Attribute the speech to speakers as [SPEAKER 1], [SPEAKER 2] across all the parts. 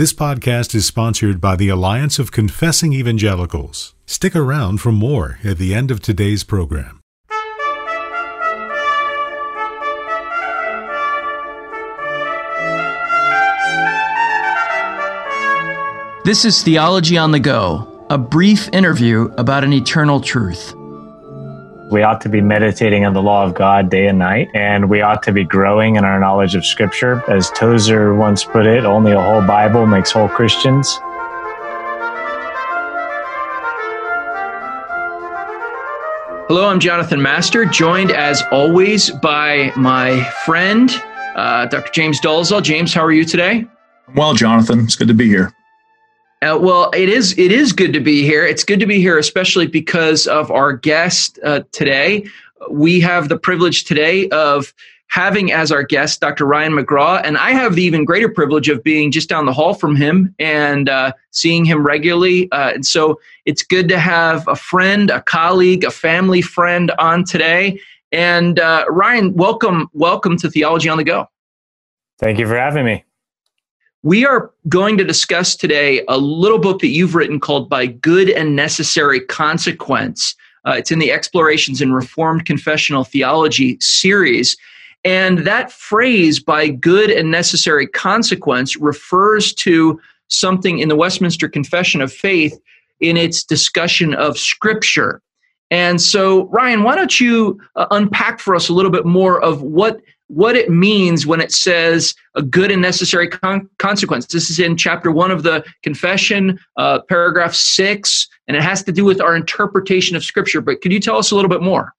[SPEAKER 1] This podcast is sponsored by the Alliance of Confessing Evangelicals. Stick around for more at the end of today's program.
[SPEAKER 2] This is Theology on the Go, a brief interview about an eternal truth.
[SPEAKER 3] We ought to be meditating on the law of God day and night, and we ought to be growing in our knowledge of Scripture. As Tozer once put it, only a whole Bible makes whole Christians.
[SPEAKER 2] Hello, I'm Jonathan Master, joined as always by my friend, uh, Dr. James Dolezal. James, how are you today?
[SPEAKER 4] Well, Jonathan, it's good to be here.
[SPEAKER 2] Uh, well, it is. It is good to be here. It's good to be here, especially because of our guest uh, today. We have the privilege today of having as our guest Dr. Ryan McGraw, and I have the even greater privilege of being just down the hall from him and uh, seeing him regularly. Uh, and so it's good to have a friend, a colleague, a family friend on today. And uh, Ryan, welcome, welcome to Theology on the Go.
[SPEAKER 3] Thank you for having me.
[SPEAKER 2] We are going to discuss today a little book that you've written called By Good and Necessary Consequence. Uh, it's in the Explorations in Reformed Confessional Theology series. And that phrase, by good and necessary consequence, refers to something in the Westminster Confession of Faith in its discussion of Scripture. And so, Ryan, why don't you uh, unpack for us a little bit more of what what it means when it says a good and necessary con- consequence. This is in chapter one of the confession, uh, paragraph six, and it has to do with our interpretation of Scripture. But could you tell us a little bit more?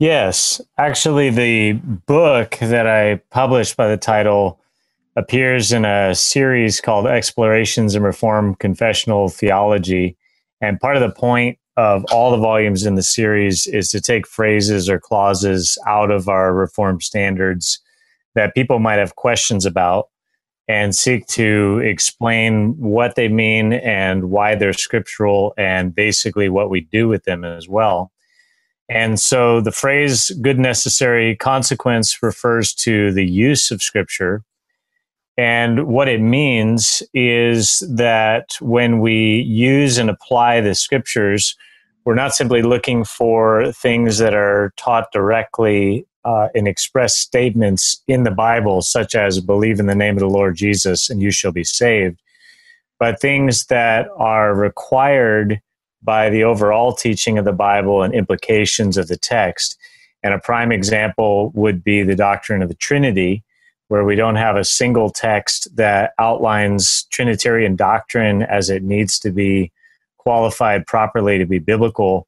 [SPEAKER 3] Yes. Actually, the book that I published by the title appears in a series called Explorations in Reformed Confessional Theology. And part of the point of all the volumes in the series is to take phrases or clauses out of our reform standards that people might have questions about and seek to explain what they mean and why they're scriptural and basically what we do with them as well. And so the phrase good necessary consequence refers to the use of scripture. And what it means is that when we use and apply the scriptures, we're not simply looking for things that are taught directly uh, in express statements in the Bible, such as believe in the name of the Lord Jesus and you shall be saved, but things that are required by the overall teaching of the Bible and implications of the text. And a prime example would be the doctrine of the Trinity, where we don't have a single text that outlines Trinitarian doctrine as it needs to be qualified properly to be biblical.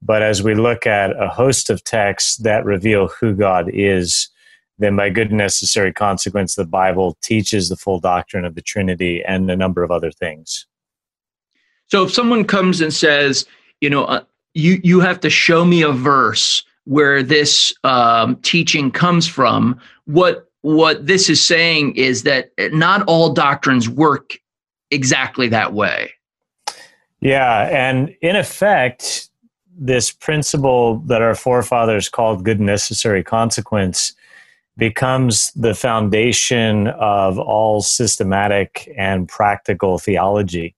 [SPEAKER 3] But as we look at a host of texts that reveal who God is, then by good necessary consequence, the Bible teaches the full doctrine of the Trinity and a number of other things.
[SPEAKER 2] So if someone comes and says, you know, uh, you you have to show me a verse where this um, teaching comes from, what what this is saying is that not all doctrines work exactly that way.
[SPEAKER 3] Yeah, and in effect, this principle that our forefathers called good necessary consequence becomes the foundation of all systematic and practical theology.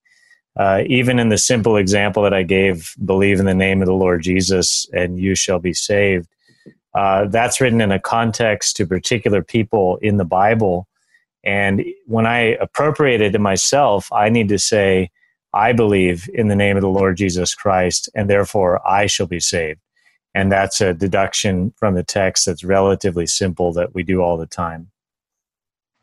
[SPEAKER 3] Uh, even in the simple example that I gave, believe in the name of the Lord Jesus and you shall be saved, uh, that's written in a context to particular people in the Bible. And when I appropriate it to myself, I need to say, I believe in the name of the Lord Jesus Christ, and therefore I shall be saved. And that's a deduction from the text that's relatively simple that we do all the time.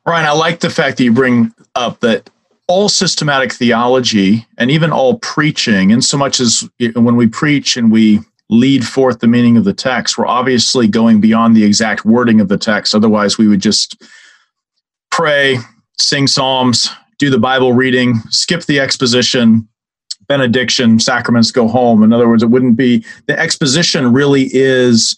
[SPEAKER 4] Ryan, I like the fact that you bring up that all systematic theology and even all preaching, in so much as when we preach and we lead forth the meaning of the text, we're obviously going beyond the exact wording of the text. Otherwise, we would just pray, sing psalms, do the Bible reading, skip the exposition, benediction, sacraments, go home. In other words, it wouldn't be the exposition really is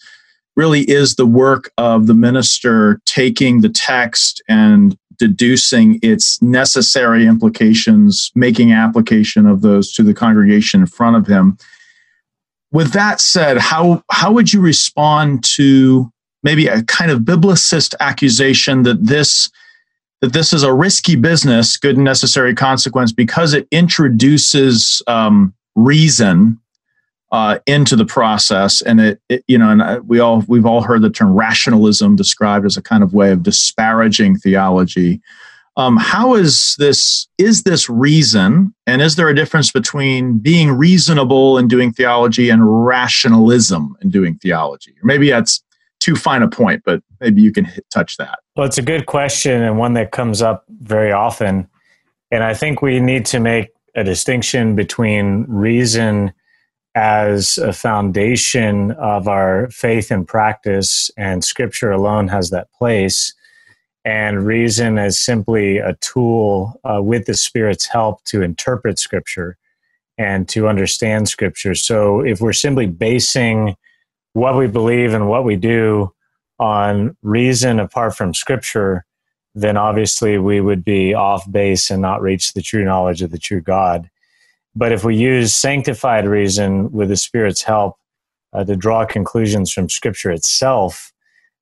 [SPEAKER 4] really is the work of the minister taking the text and deducing its necessary implications, making application of those to the congregation in front of him. With that said, how how would you respond to maybe a kind of biblicist accusation that this that this is a risky business, good and necessary consequence, because it introduces um, reason uh, into the process, and it, it, you know, and we all we've all heard the term rationalism described as a kind of way of disparaging theology. Um, how is this? Is this reason? And is there a difference between being reasonable and doing theology and rationalism and doing theology? Or maybe that's too fine a point, but maybe you can hit, touch that.
[SPEAKER 3] Well, it's a good question and one that comes up very often. And I think we need to make a distinction between reason as a foundation of our faith and practice, and scripture alone has that place and reason as simply a tool uh, with the Spirit's help to interpret Scripture and to understand Scripture. So if we're simply basing what we believe and what we do on reason apart from Scripture, then obviously we would be off base and not reach the true knowledge of the true God. But if we use sanctified reason with the Spirit's help uh, to draw conclusions from Scripture itself,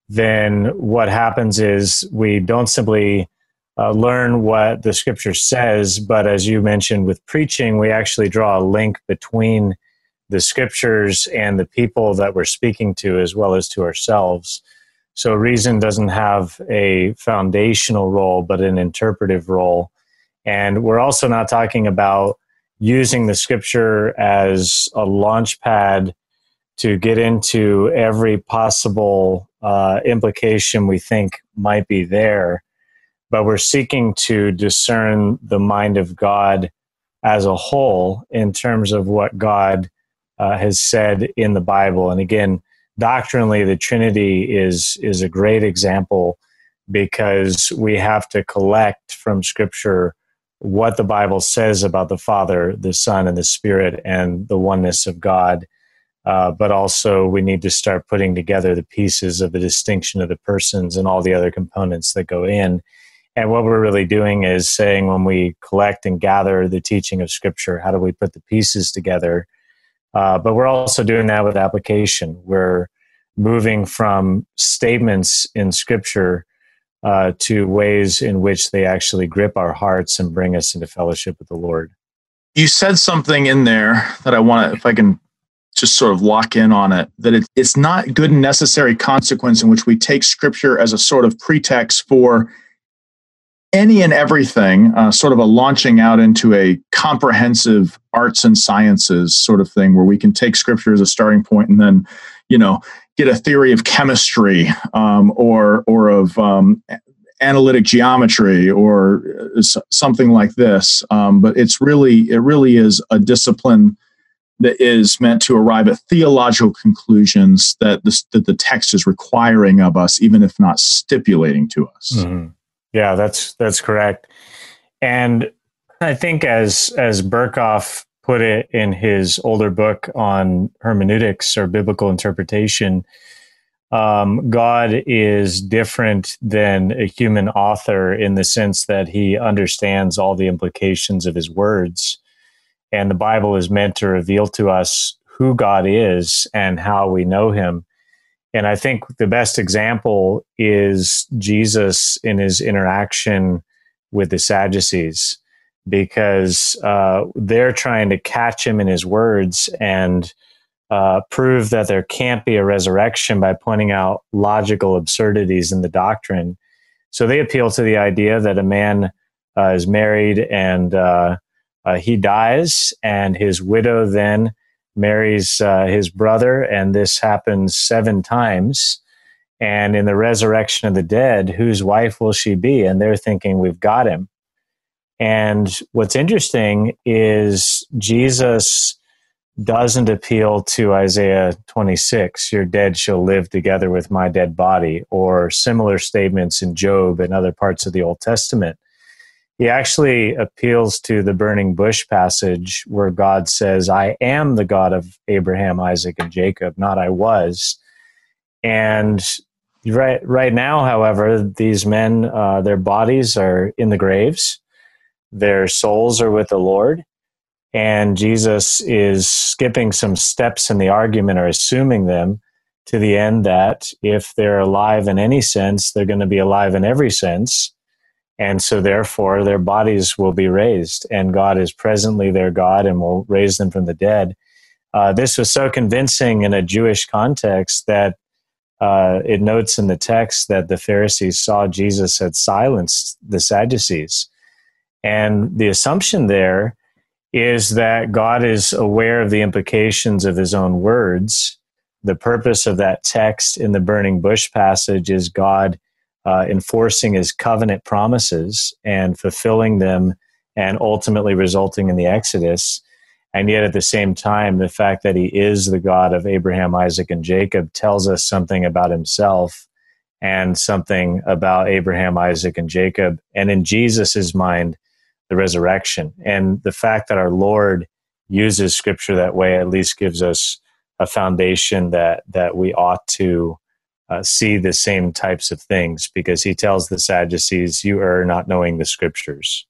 [SPEAKER 3] then what happens is we don't simply uh, learn what the scripture says, but as you mentioned with preaching, we actually draw a link between the scriptures and the people that we're speaking to, as well as to ourselves. So, reason doesn't have a foundational role, but an interpretive role. And we're also not talking about using the scripture as a launch pad to get into every possible uh, implication we think might be there, but we're seeking to discern the mind of God as a whole in terms of what God uh, has said in the Bible. And again, doctrinally, the Trinity is is a great example because we have to collect from Scripture what the Bible says about the Father, the Son, and the Spirit, and the oneness of God uh, but also, we need to start putting together the pieces of the distinction of the persons and all the other components that go in. And what we're really doing is saying when we collect and gather the teaching of Scripture, how do we put the pieces together? Uh, but we're also doing that with application. We're moving from statements in Scripture uh, to ways in which they actually grip our hearts and bring us into fellowship with the Lord.
[SPEAKER 4] You said something in there that I want to, if I can just sort of lock in on it that it, it's not good and necessary consequence in which we take scripture as a sort of pretext for any and everything, uh, sort of a launching out into a comprehensive arts and sciences sort of thing where we can take scripture as a starting point and then, you know, get a theory of chemistry um, or or of um, analytic geometry or uh, something like this. Um, but it's really it really is a discipline that is meant to arrive at theological conclusions that the, that the text is requiring of us, even if not stipulating to us. Mm-hmm.
[SPEAKER 3] Yeah, that's that's correct. And I think as as Berkhof put it in his older book on hermeneutics or biblical interpretation, um, God is different than a human author in the sense that he understands all the implications of his words and the Bible is meant to reveal to us who God is and how we know him. And I think the best example is Jesus in his interaction with the Sadducees, because uh, they're trying to catch him in his words and uh, prove that there can't be a resurrection by pointing out logical absurdities in the doctrine. So they appeal to the idea that a man uh, is married and uh, uh, he dies, and his widow then marries uh, his brother, and this happens seven times. And in the resurrection of the dead, whose wife will she be? And they're thinking, we've got him. And what's interesting is Jesus doesn't appeal to Isaiah 26, your dead shall live together with my dead body, or similar statements in Job and other parts of the Old Testament he actually appeals to the burning bush passage where God says, I am the God of Abraham, Isaac, and Jacob, not I was. And right, right now, however, these men, uh, their bodies are in the graves, their souls are with the Lord. And Jesus is skipping some steps in the argument or assuming them to the end that if they're alive in any sense, they're going to be alive in every sense And so, therefore, their bodies will be raised, and God is presently their God and will raise them from the dead. Uh, this was so convincing in a Jewish context that uh, it notes in the text that the Pharisees saw Jesus had silenced the Sadducees. And the assumption there is that God is aware of the implications of his own words. The purpose of that text in the burning bush passage is God uh, enforcing his covenant promises and fulfilling them and ultimately resulting in the Exodus. And yet, at the same time, the fact that he is the God of Abraham, Isaac, and Jacob tells us something about himself and something about Abraham, Isaac, and Jacob. And in Jesus' mind, the resurrection. And the fact that our Lord uses scripture that way at least gives us a foundation that, that we ought to uh, see the same types of things because he tells the Sadducees, You are not knowing the scriptures.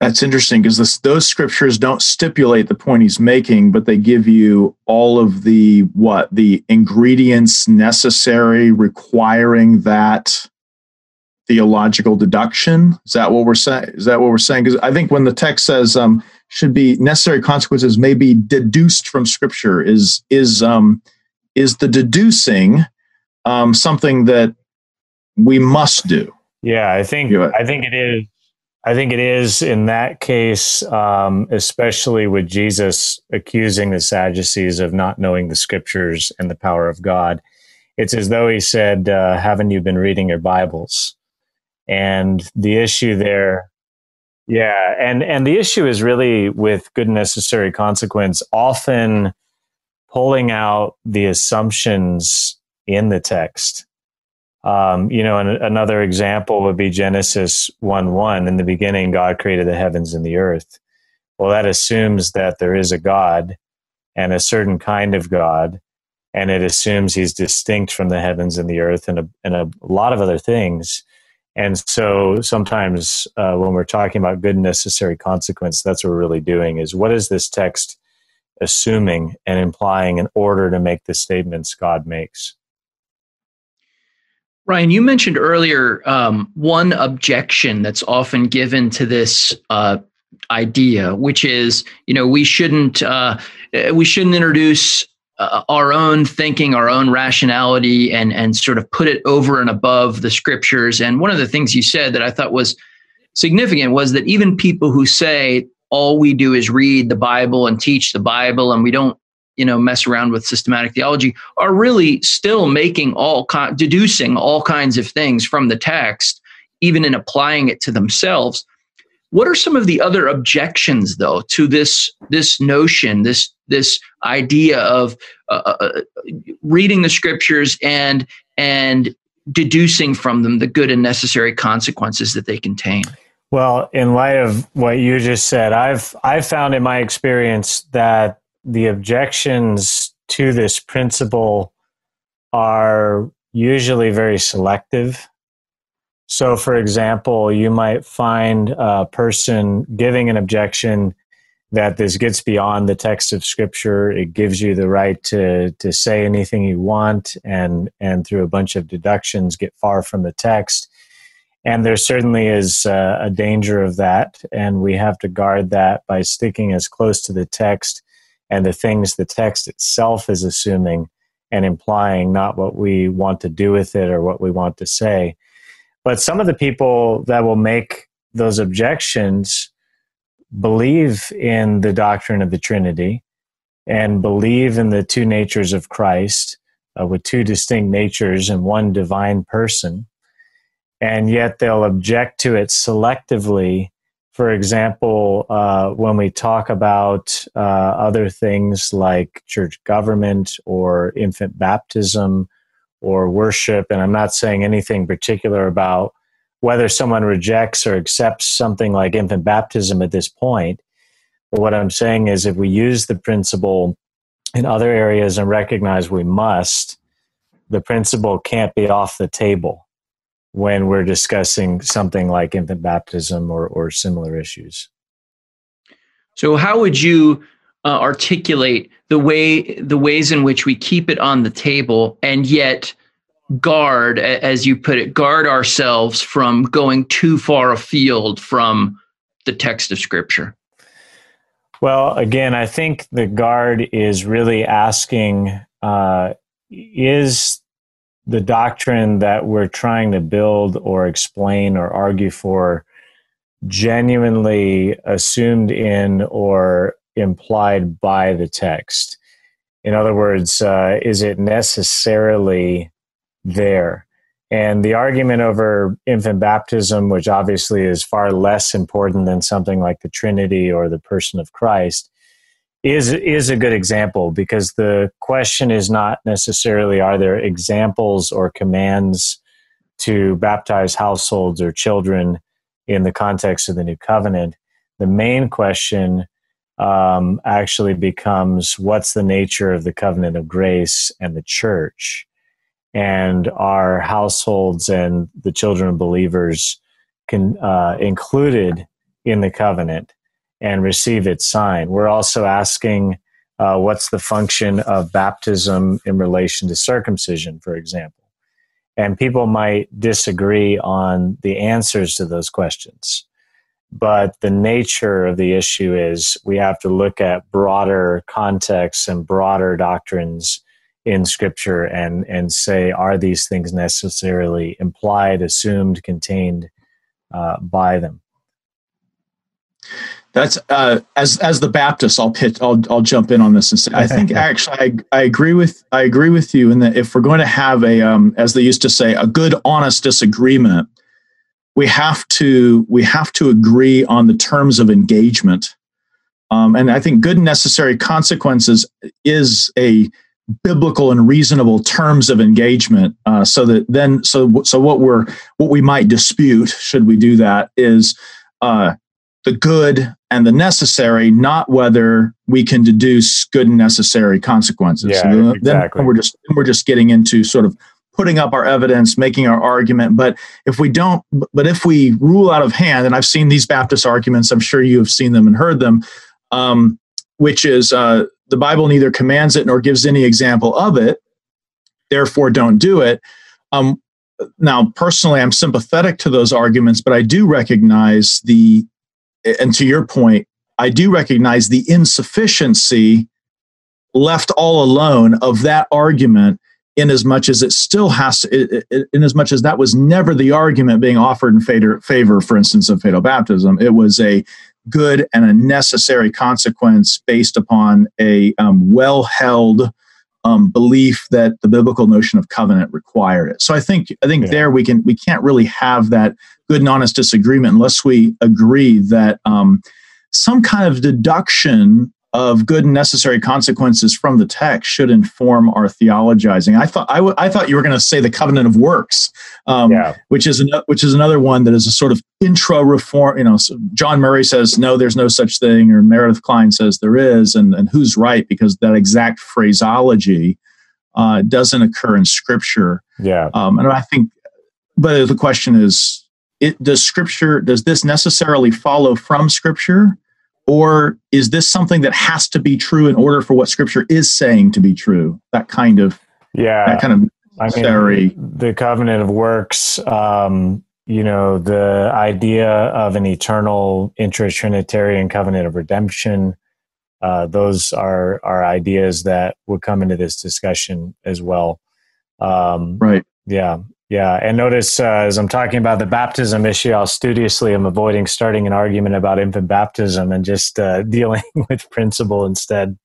[SPEAKER 4] That's interesting because those scriptures don't stipulate the point he's making, but they give you all of the what the ingredients necessary requiring that theological deduction. Is that what we're saying? Is that what we're saying? Because I think when the text says um, should be necessary consequences may be deduced from Scripture, is is um, is the deducing um, something that we must do?
[SPEAKER 3] Yeah, I think I think it is. I think it is in that case, um, especially with Jesus accusing the Sadducees of not knowing the scriptures and the power of God. It's as though he said, uh, Haven't you been reading your Bibles? And the issue there, yeah, and, and the issue is really with good necessary consequence, often pulling out the assumptions in the text. Um, you know, and another example would be Genesis 1 1. In the beginning, God created the heavens and the earth. Well, that assumes that there is a God and a certain kind of God, and it assumes he's distinct from the heavens and the earth and a, and a lot of other things. And so sometimes uh, when we're talking about good necessary consequence, that's what we're really doing is what is this text assuming and implying in order to make the statements God makes?
[SPEAKER 2] Ryan, you mentioned earlier um, one objection that's often given to this uh, idea, which is, you know, we shouldn't uh, we shouldn't introduce uh, our own thinking, our own rationality, and and sort of put it over and above the scriptures. And one of the things you said that I thought was significant was that even people who say all we do is read the Bible and teach the Bible, and we don't you know mess around with systematic theology are really still making all deducing all kinds of things from the text even in applying it to themselves. What are some of the other objections though to this this notion this this idea of uh, uh, uh, reading the scriptures and and deducing from them the good and necessary consequences that they contain
[SPEAKER 3] well in light of what you just said i've i've found in my experience that the objections to this principle are usually very selective. So for example you might find a person giving an objection that this gets beyond the text of scripture. It gives you the right to to say anything you want and and through a bunch of deductions get far from the text and there certainly is uh, a danger of that and we have to guard that by sticking as close to the text and the things the text itself is assuming and implying not what we want to do with it or what we want to say but some of the people that will make those objections believe in the doctrine of the Trinity and believe in the two natures of Christ uh, with two distinct natures and one divine person. And yet they'll object to it selectively. For example, uh, when we talk about uh, other things like church government or infant baptism or worship, and I'm not saying anything particular about whether someone rejects or accepts something like infant baptism at this point. But what I'm saying is, if we use the principle in other areas and recognize we must, the principle can't be off the table when we're discussing something like infant baptism or, or similar issues.
[SPEAKER 2] So, how would you uh, articulate the way the ways in which we keep it on the table and yet guard, as you put it, guard ourselves from going too far afield from the text of Scripture?
[SPEAKER 3] Well, again, I think the guard is really asking uh, is the doctrine that we're trying to build or explain or argue for genuinely assumed in or implied by the text? In other words, uh, is it necessarily there? And the argument over infant baptism, which obviously is far less important than something like the Trinity or the person of Christ, is is a good example because the question is not necessarily are there examples or commands to baptize households or children in the context of the new covenant. The main question um, actually becomes what's the nature of the covenant of grace and the church, and are households and the children of believers can uh, included in the covenant and receive its sign. We're also asking uh, what's the function of baptism in relation to circumcision, for example. And people might disagree on the answers to those questions. But the nature of the issue is we have to look at broader contexts and broader doctrines in Scripture and, and say, are these things necessarily implied, assumed, contained uh, by them?
[SPEAKER 4] That's uh, as as the Baptist. I'll pitch. I'll I'll jump in on this and say I think actually I, I agree with I agree with you in that if we're going to have a um, as they used to say a good honest disagreement, we have to we have to agree on the terms of engagement. Um, and I think good and necessary consequences is a biblical and reasonable terms of engagement. Uh, so that then so so what we're what we might dispute should we do that is. Uh, the good and the necessary, not whether we can deduce good and necessary consequences.
[SPEAKER 3] Yeah, so then, exactly.
[SPEAKER 4] then we're just we're just getting into sort of putting up our evidence, making our argument. But if we don't, but if we rule out of hand, and I've seen these Baptist arguments, I'm sure you have seen them and heard them, um, which is uh, the Bible neither commands it nor gives any example of it, therefore don't do it. Um, now, personally, I'm sympathetic to those arguments, but I do recognize the and to your point, I do recognize the insufficiency left all alone of that argument in as much as it still has to, in as much as that was never the argument being offered in favor, for instance of fatal baptism. It was a good and a necessary consequence based upon a um, well held um, belief that the biblical notion of covenant required it. So I think I think yeah. there we can we can't really have that good and honest disagreement unless we agree that um, some kind of deduction of good and necessary consequences from the text should inform our theologizing. I thought I, w- I thought you were going to say the covenant of works, um, yeah. which is an, which is another one that is a sort of intro reform. You know, so John Murray says no, there's no such thing, or Meredith Kline says there is, and and who's right because that exact phraseology uh, doesn't occur in Scripture.
[SPEAKER 3] Yeah,
[SPEAKER 4] um, and I think, but the question is, it does Scripture does this necessarily follow from Scripture? Or is this something that has to be true in order for what scripture is saying to be true? That kind of
[SPEAKER 3] yeah.
[SPEAKER 4] that kind of
[SPEAKER 3] I mean, the covenant of works um, you know the idea of an eternal intra-trinitarian covenant of redemption uh, those are are ideas that would come into this discussion as well.
[SPEAKER 4] Um, right.
[SPEAKER 3] yeah yeah, and notice uh, as I'm talking about the baptism issue, I'll studiously am avoiding starting an argument about infant baptism and just uh, dealing with principle instead.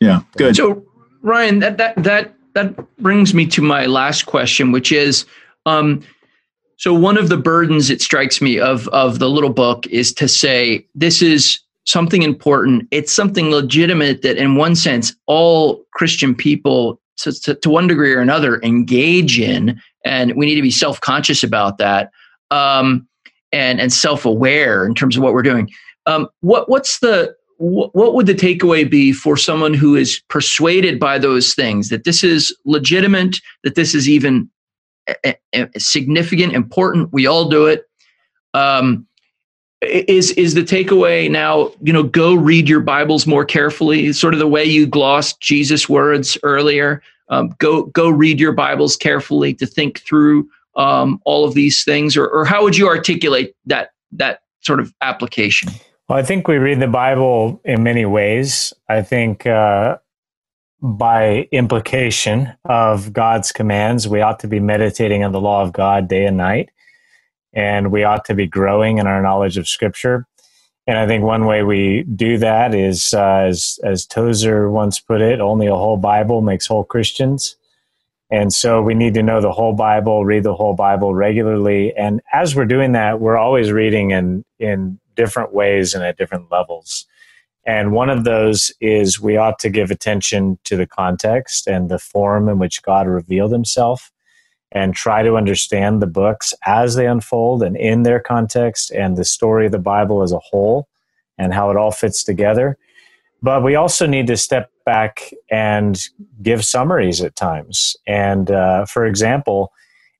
[SPEAKER 4] Yeah, good.
[SPEAKER 2] So, Ryan, that that that that brings me to my last question, which is, um, so one of the burdens it strikes me of of the little book is to say this is something important. It's something legitimate that, in one sense, all Christian people to, to, to, one degree or another engage in and we need to be self-conscious about that um, and and self-aware in terms of what we're doing. Um, what what's the what, would the takeaway be for someone who is persuaded by those things that this is legitimate that this is even a, a significant important we all do it? Um, is is the takeaway now you know go read your bibles more carefully sort of the way you glossed jesus words earlier um, go go read your Bibles carefully to think through um, all of these things, or, or how would you articulate that that sort of application?
[SPEAKER 3] Well, I think we read the Bible in many ways. I think uh, by implication of God's commands, we ought to be meditating on the law of God day and night, and we ought to be growing in our knowledge of Scripture. And I think one way we do that is, uh, as as Tozer once put it, only a whole Bible makes whole Christians. And so we need to know the whole Bible, read the whole Bible regularly. And as we're doing that, we're always reading in in different ways and at different levels. And one of those is we ought to give attention to the context and the form in which God revealed himself and try to understand the books as they unfold and in their context and the story of the Bible as a whole and how it all fits together. But we also need to step back and give summaries at times. And uh, for example,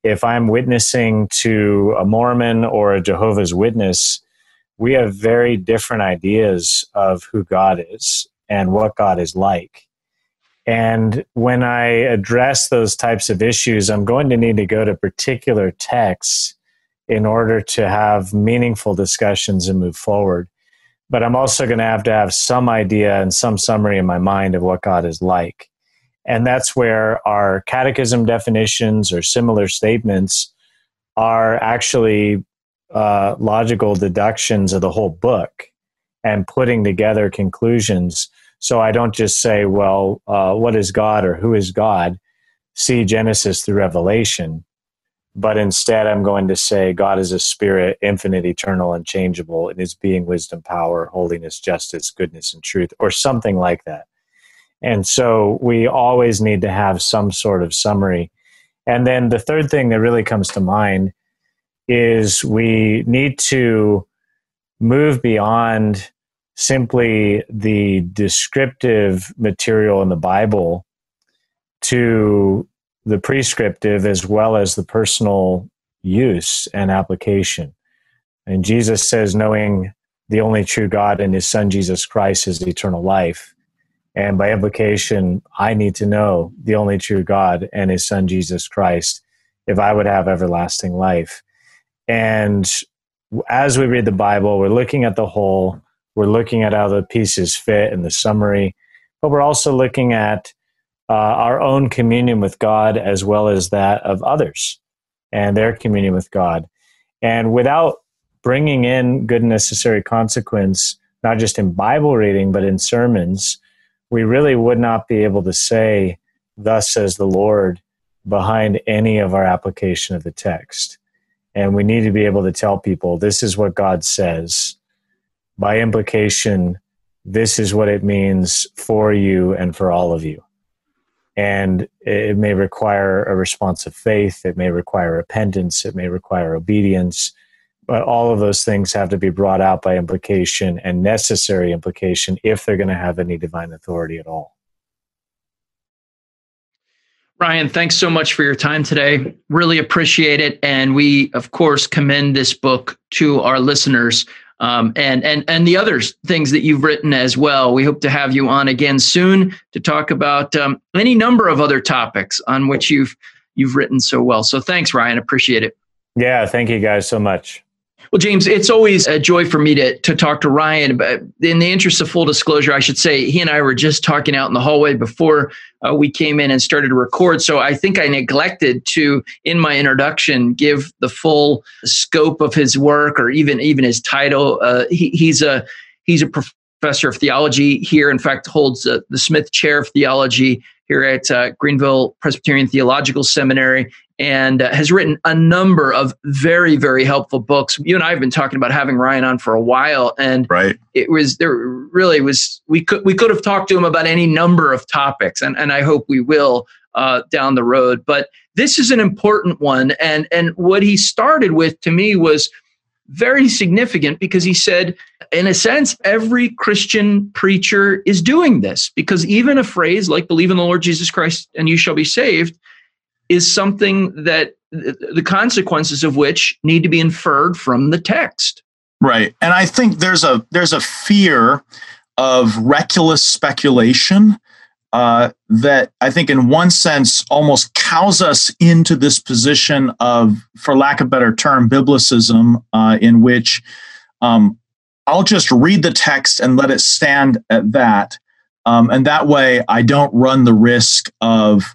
[SPEAKER 3] if I'm witnessing to a Mormon or a Jehovah's Witness, we have very different ideas of who God is and what God is like. And when I address those types of issues, I'm going to need to go to particular texts in order to have meaningful discussions and move forward. But I'm also going to have to have some idea and some summary in my mind of what God is like. And that's where our catechism definitions or similar statements are actually uh, logical deductions of the whole book and putting together conclusions. So I don't just say, well, uh, what is God or who is God? See Genesis through Revelation. But instead, I'm going to say God is a spirit, infinite, eternal, unchangeable in his being, wisdom, power, holiness, justice, goodness, and truth, or something like that. And so we always need to have some sort of summary. And then the third thing that really comes to mind is we need to move beyond simply the descriptive material in the Bible to the prescriptive as well as the personal use and application. And Jesus says, knowing the only true God and his son Jesus Christ is eternal life. And by implication, I need to know the only true God and his son Jesus Christ if I would have everlasting life. And as we read the Bible, we're looking at the whole, we're looking at how the pieces fit in the summary, but we're also looking at uh, our own communion with God as well as that of others and their communion with God. And without bringing in good necessary consequence, not just in Bible reading, but in sermons, we really would not be able to say, Thus says the Lord, behind any of our application of the text. And we need to be able to tell people this is what God says. By implication, this is what it means for you and for all of you. And it may require a response of faith, it may require repentance, it may require obedience, but all of those things have to be brought out by implication and necessary implication if they're going to have any divine authority at all.
[SPEAKER 2] Ryan, thanks so much for your time today. Really appreciate it. And we, of course, commend this book to our listeners um, and, and, and the other things that you've written as well. We hope to have you on again soon to talk about um, any number of other topics on which you've, you've written so well. So thanks, Ryan. Appreciate it.
[SPEAKER 3] Yeah, thank you guys so much.
[SPEAKER 2] Well, James, it's always a joy for me to, to talk to Ryan. But in the interest of full disclosure, I should say he and I were just talking out in the hallway before uh, we came in and started to record. So I think I neglected to, in my introduction, give the full scope of his work or even even his title. Uh, he, he's a he's a professor of theology here. In fact, holds uh, the Smith Chair of Theology here at uh, Greenville Presbyterian Theological Seminary and uh, has written a number of very very helpful books. You and i have been talking about having ryan on for a while and
[SPEAKER 4] right.
[SPEAKER 2] it was there really was we could we could have talked to him about any number of topics and, and i hope we will uh, down the road but this is an important one and and what he started with to me was very significant because he said in a sense every christian preacher is doing this because even a phrase like believe in the lord jesus christ and you shall be saved is something that the consequences of which need to be inferred from the text.
[SPEAKER 4] Right. And I think there's a there's a fear of reckless speculation uh, that I think, in one sense, almost cows us into this position of, for lack of a better term, biblicism, uh, in which um, I'll just read the text and let it stand at that. Um, and that way, I don't run the risk of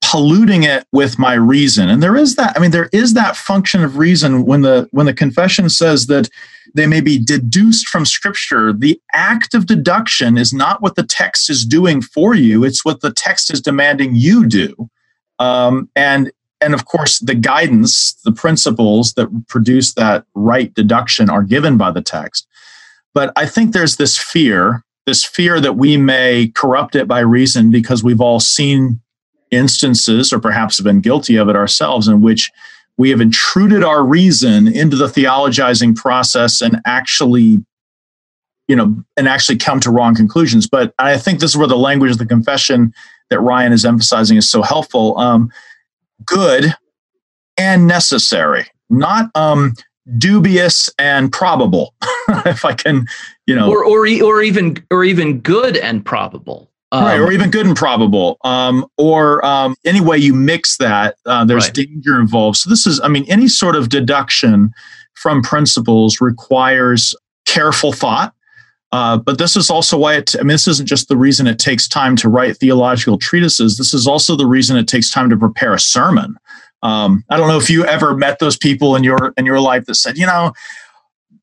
[SPEAKER 4] polluting it with my reason. And there is that i mean there is that function of reason when the when the confession says that they may be deduced from scripture. The act of deduction is not what the text is doing for you. It's what the text is demanding you do. Um, and and of course the guidance the principles that produce that right deduction are given by the text. But i think there's this fear this fear that we may corrupt it by reason because we've all seen instances, or perhaps have been guilty of it ourselves, in which we have intruded our reason into the theologizing process and actually you know and actually come to wrong conclusions. But i think this is where the language of the confession that ryan is emphasizing is so helpful. Um, good and necessary not um, dubious and probable if i can you know.
[SPEAKER 2] Or, or or even or even good and probable
[SPEAKER 4] um, right, or even good and probable, um, or um, any way you mix that, uh, there's right. danger involved. So this is, I mean, any sort of deduction from principles requires careful thought. Uh, but this is also why it, I mean, this isn't just the reason it takes time to write theological treatises. This is also the reason it takes time to prepare a sermon. Um, I don't know if you ever met those people in your in your life that said, you know,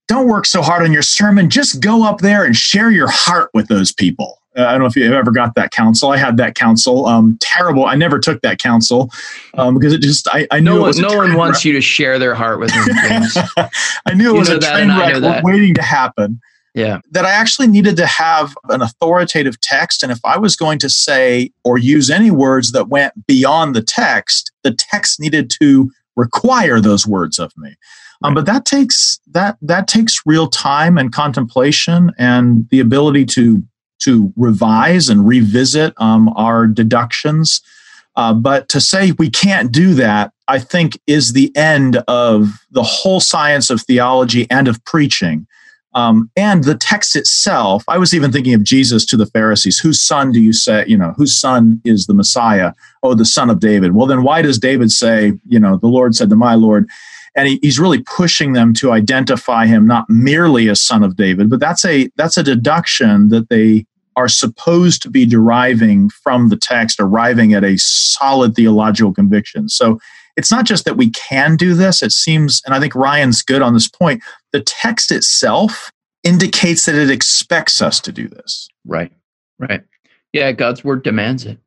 [SPEAKER 4] don't work so hard on your sermon. Just go up there and share your heart with those people. Uh, I don't know if you ever got that counsel. I had that counsel. Um, terrible. I never took that counsel um, because it just I, I knew
[SPEAKER 2] no, one, no one wants wreck. you to share their heart with them.
[SPEAKER 4] I knew it was a train wreck waiting to happen.
[SPEAKER 2] Yeah.
[SPEAKER 4] That I actually needed to have an authoritative text. And if I was going to say or use any words that went beyond the text, the text needed to require those words of me. Um, but that takes that that takes real time and contemplation and the ability to to revise and revisit um, our deductions. Uh, but to say we can't do that, I think, is the end of the whole science of theology and of preaching. Um, and the text itself, I was even thinking of Jesus to the Pharisees. Whose son do you say, you know, whose son is the Messiah? Oh, the son of David. Well, then why does David say, you know, the Lord said to my Lord? And he, he's really pushing them to identify him not merely as son of David, but that's a that's a deduction that they are supposed to be deriving from the text, arriving at a solid theological conviction. So it's not just that we can do this. It seems, and I think Ryan's good on this point, the text itself indicates that it expects us to do this.
[SPEAKER 2] Right, right. Yeah, God's word demands it.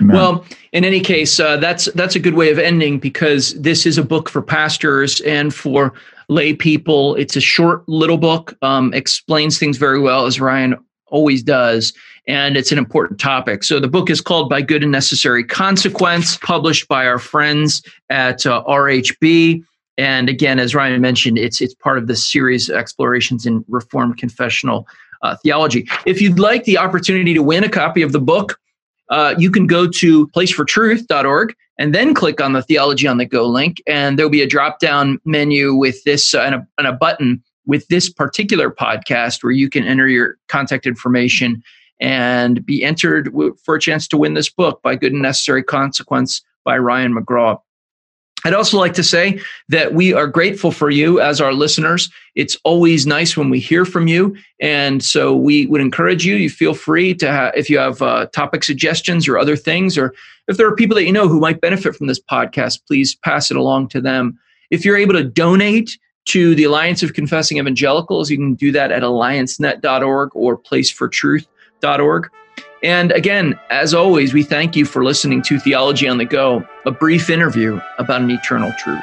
[SPEAKER 2] Amen. Well, in any case, uh, that's that's a good way of ending because this is a book for pastors and for lay people. It's a short little book, um, explains things very well, as Ryan always does. And it's an important topic. So the book is called By Good and Necessary Consequence, published by our friends at uh, RHB. And again, as Ryan mentioned, it's it's part of the series Explorations in Reformed Confessional uh, Theology. If you'd like the opportunity to win a copy of the book, uh, you can go to placefortruth.org and then click on the Theology on the Go link, and there'll be a drop down menu with this uh, and, a, and a button with this particular podcast where you can enter your contact information and be entered for a chance to win this book by Good and Necessary Consequence by Ryan McGraw. I'd also like to say that we are grateful for you as our listeners. It's always nice when we hear from you. And so we would encourage you, you feel free to, have, if you have uh, topic suggestions or other things, or if there are people that you know who might benefit from this podcast, please pass it along to them. If you're able to donate, to the Alliance of Confessing Evangelicals. You can do that at alliancenet.org or placefortruth.org. And again, as always, we thank you for listening to Theology on the Go, a brief interview about an eternal truth.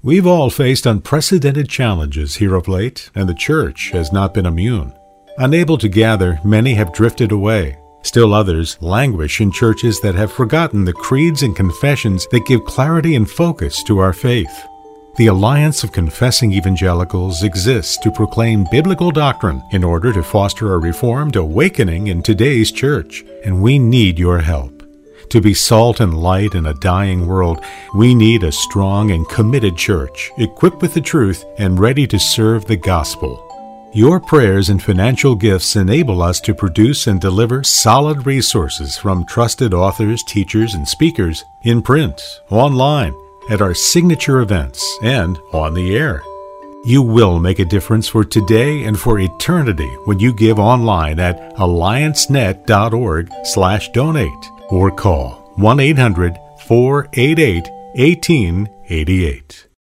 [SPEAKER 1] We've all faced unprecedented challenges here of late, and the church has not been immune. Unable to gather, many have drifted away Still others languish in churches that have forgotten the creeds and confessions that give clarity and focus to our faith. The Alliance of Confessing Evangelicals exists to proclaim biblical doctrine in order to foster a reformed awakening in today's church, and we need your help. To be salt and light in a dying world, we need a strong and committed church, equipped with the truth and ready to serve the gospel. Your prayers and financial gifts enable us to produce and deliver solid resources from trusted authors, teachers, and speakers in print, online, at our signature events, and on the air. You will make a difference for today and for eternity when you give online at alliancenet.org/donate or call 1-800-488-1888.